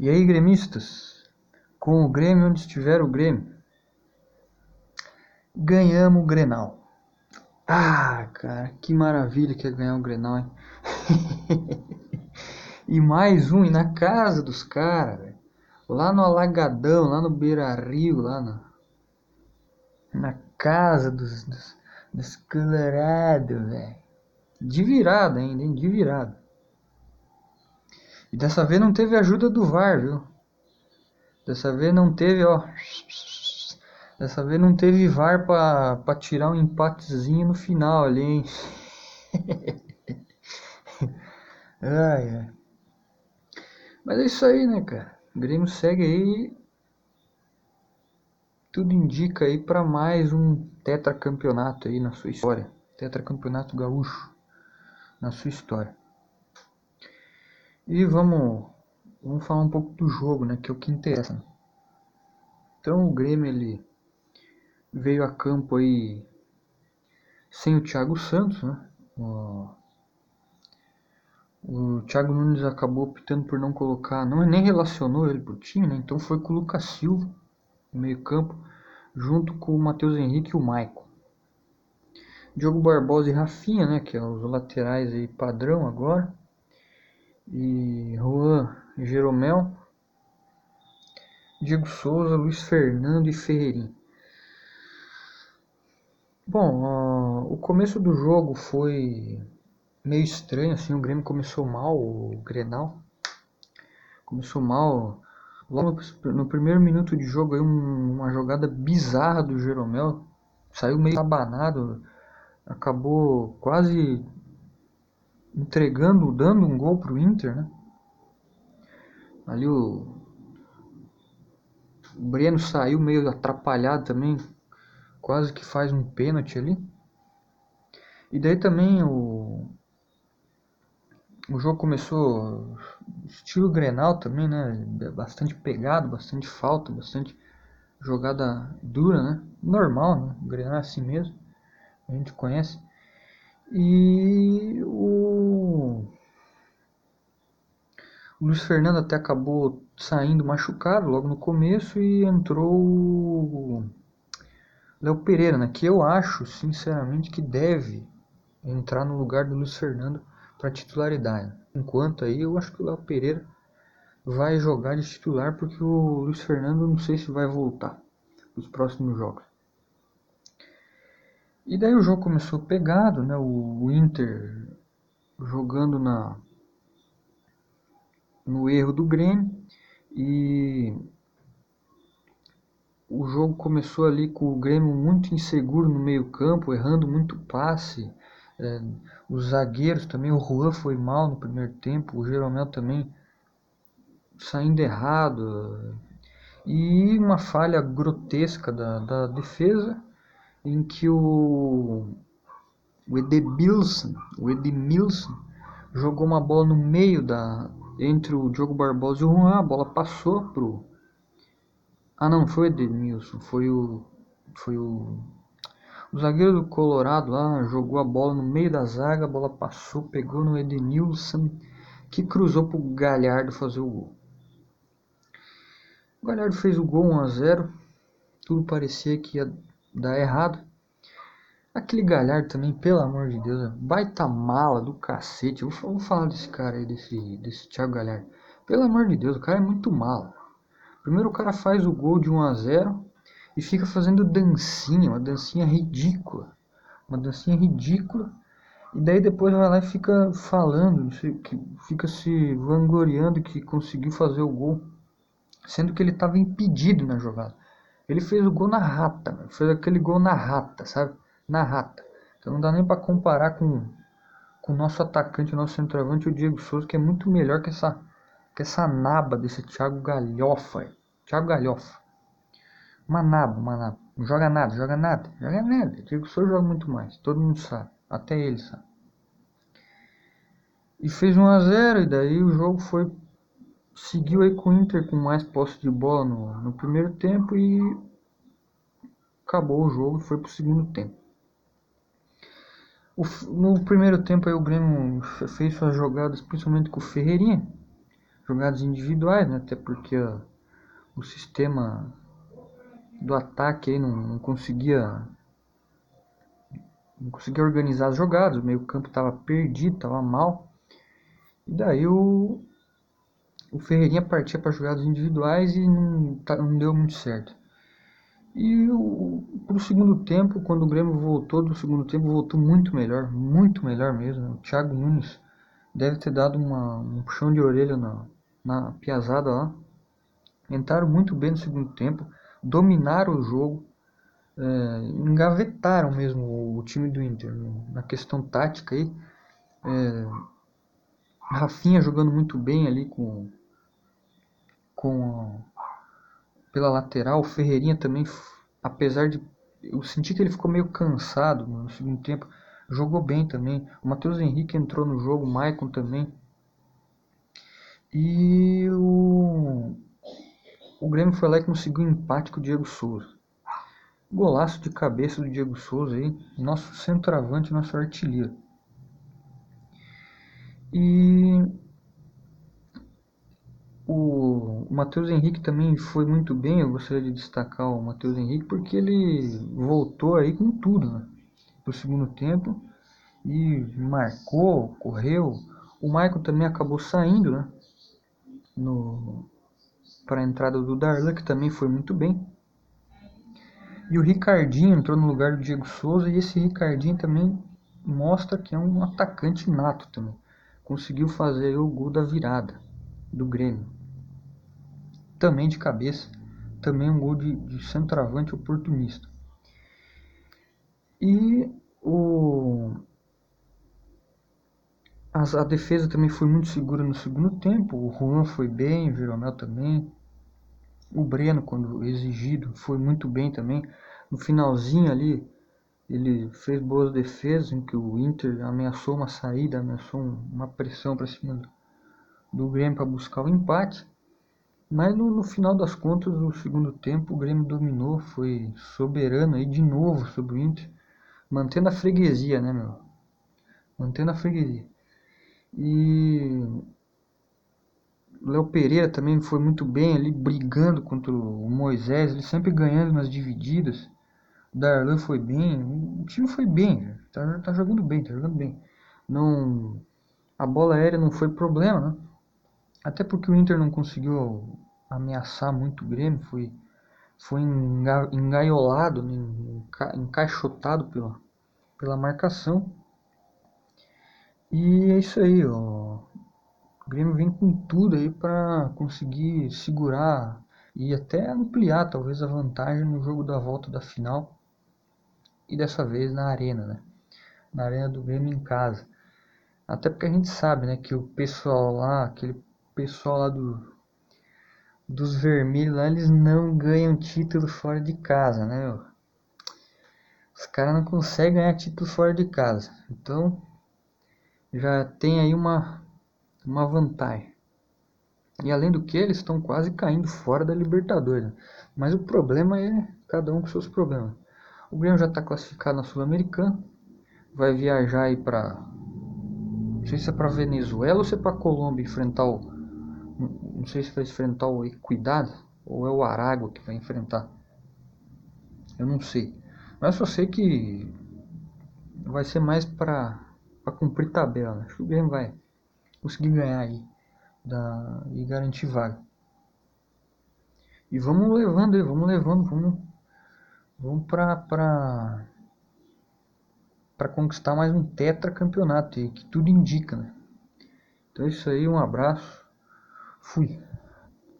E aí, gremistas? Com o Grêmio onde estiver o Grêmio. Ganhamos o Grenal. Ah, cara, que maravilha que é ganhar o Grenal, hein? e mais um, e na casa dos caras. Lá no Alagadão, lá no Beira Rio, lá na, na casa dos, dos, dos Colorado, velho. De virada ainda, hein? De virada. E dessa vez não teve ajuda do VAR, viu? Dessa vez não teve, ó. Dessa vez não teve VAR pra, tirar um empatezinho no final ali, hein? ai, ai. Mas é isso aí, né, cara? O Grêmio segue aí. Tudo indica aí para mais um tetracampeonato aí na sua história. Tetracampeonato gaúcho na sua história. E vamos, vamos falar um pouco do jogo, né, que é o que interessa. Então o Grêmio ele veio a campo aí sem o Thiago Santos, né? O, o Thiago Nunes acabou optando por não colocar, não nem relacionou ele pro time, né? Então foi com o Lucas Silva no meio-campo, junto com o Matheus Henrique e o Maicon. Diogo Barbosa e Rafinha, né, que é os laterais aí padrão agora e Juan Jeromel, Diego Souza, Luiz Fernando e Ferreirinho. Bom, uh, o começo do jogo foi meio estranho, assim, o Grêmio começou mal, o Grenal. Começou mal. Logo no primeiro minuto de jogo aí um, uma jogada bizarra do Jeromel. Saiu meio abanado. Acabou quase entregando, dando um gol pro Inter, né? Ali o, o Breno saiu meio atrapalhado também, quase que faz um pênalti ali. E daí também o o jogo começou estilo Grenal também, né? Bastante pegado, bastante falta, bastante jogada dura, né? Normal, né? O Grenal é assim mesmo. A gente conhece. E o, o Luiz Fernando até acabou saindo machucado logo no começo e entrou o Léo Pereira, né? Que eu acho, sinceramente, que deve entrar no lugar do Luiz Fernando para titularidade. Enquanto aí, eu acho que o Léo Pereira vai jogar de titular porque o Luiz Fernando não sei se vai voltar nos próximos jogos. E daí o jogo começou pegado, né? O Inter jogando na no erro do Grêmio e o jogo começou ali com o Grêmio muito inseguro no meio-campo, errando muito passe. É, os zagueiros também, o Juan foi mal no primeiro tempo, o Jeromel também saindo errado. E uma falha grotesca da, da defesa em que o, o Edemilson, o Edemilson jogou uma bola no meio da entre o Diogo Barbosa e o Juan, a bola passou pro Ah, não, foi o foi o foi o o zagueiro do Colorado lá jogou a bola no meio da zaga, a bola passou, pegou no Edenilson, que cruzou pro Galhardo fazer o gol. O Galhardo fez o gol 1 a 0. Tudo parecia que ia dá errado. Aquele Galhardo também, pelo amor de Deus, baita mala do cacete. Eu vou, falar desse cara aí, desse, desse Thiago Galhardo. Pelo amor de Deus, o cara é muito mala. Primeiro o cara faz o gol de 1 a 0 e fica fazendo dancinha, uma dancinha ridícula. Uma dancinha ridícula. E daí depois vai lá e fica falando, que fica se vangloriando que conseguiu fazer o gol, sendo que ele estava impedido na jogada. Ele fez o gol na rata, fez aquele gol na rata, sabe? Na rata. Então não dá nem para comparar com com o nosso atacante, o nosso centroavante, o Diego Souza, que é muito melhor que essa que essa naba desse Thiago Galhofa. Thiago Galhofa. Uma naba, uma naba. Não joga nada, joga nada, joga nada. O Diego Souza joga muito mais, todo mundo sabe, até ele sabe. E fez 1 a 0 e daí o jogo foi seguiu aí com o Inter com mais posse de bola no, no primeiro tempo e acabou o jogo e foi pro segundo tempo. O, no primeiro tempo aí o Grêmio fez suas jogadas, principalmente com o Ferreirinha. jogadas individuais, né? até porque o sistema do ataque aí não, não conseguia não conseguia organizar as jogadas, o meio campo estava perdido, estava mal. E daí o, o Ferreirinha partia para jogadas individuais e não, tá, não deu muito certo. E para o segundo tempo, quando o Grêmio voltou do segundo tempo, voltou muito melhor, muito melhor mesmo. O Thiago Nunes deve ter dado uma, um puxão de orelha na, na piazada lá. Entraram muito bem no segundo tempo, dominaram o jogo, é, engavetaram mesmo o, o, time do Inter na questão tática aí. É, Rafinha jogando muito bem ali com, com pela lateral, o Ferreirinha também, apesar de eu senti que ele ficou meio cansado no segundo tempo, jogou bem também. O Matheus Henrique entrou no jogo, o Maicon também. E o, o Grêmio foi lá e conseguiu um empate com o Diego Souza. Golaço de cabeça do Diego Souza aí, nosso centroavante, nosso artilheiro. E o Matheus Henrique também foi muito bem, eu gostaria de destacar o Matheus Henrique porque ele voltou aí com tudo né, para o segundo tempo e marcou, correu. O Michael também acabou saindo né, para a entrada do Darlan, que também foi muito bem. E o Ricardinho entrou no lugar do Diego Souza e esse Ricardinho também mostra que é um atacante nato também. Conseguiu fazer o gol da virada do Grêmio. Também de cabeça, também um gol de, de centroavante oportunista. E o a, a, defesa também foi muito segura no segundo tempo. O Juan foi bem, o Jeromel também. O Breno, quando exigido, foi muito bem também. No finalzinho ali, ele fez boas defesas, em que o Inter ameaçou uma saída, ameaçou uma pressão para cima do, do Grêmio para buscar o empate. Mas no, no, final das contas, no segundo tempo, o Grêmio dominou, foi soberano aí de novo sobre o Inter, mantendo a freguesia, né, meu? Mantendo a freguesia. E Léo Pereira também foi muito bem ali, brigando contra o Moisés, ele sempre ganhando nas divididas. O Darlan foi bem, o time foi bem, tá, tá jogando bem, tá jogando bem. Não, a bola aérea não foi problema, né? Até porque o Inter não conseguiu ameaçar muito o Grêmio, foi, foi enga, engaiolado, né? enca, encaixotado pela, pela marcação. E é isso aí, ó. O Grêmio vem com tudo aí para conseguir segurar e até ampliar talvez a vantagem no jogo da volta da final. E dessa vez na arena, né? Na arena do Grêmio em casa. Até porque a gente sabe, né, que o pessoal lá, aquele pessoal lá do dos vermelhos lá, eles não ganham título fora de casa, né, meu? Os caras não conseguem ganhar título fora de casa. Então, já tem aí uma uma vantagem. E além do que, eles estão quase caindo fora da Libertadores. Né? Mas o problema é cada um com seus problemas. O Grêmio já está classificado na Sul-Americana. Vai viajar aí para. Não sei se é para Venezuela ou se é para Colômbia enfrentar o. Não sei se vai enfrentar o Equidad ou é o Aragua que vai enfrentar. Eu não sei. Mas só sei que vai ser mais para cumprir tabela. Acho que o Grêmio vai conseguir ganhar aí da, e garantir vaga. E vamos levando aí, vamos levando, vamos, vamos para para conquistar mais um tetracampeonato que tudo indica, né? Então é isso aí, um abraço. Fui.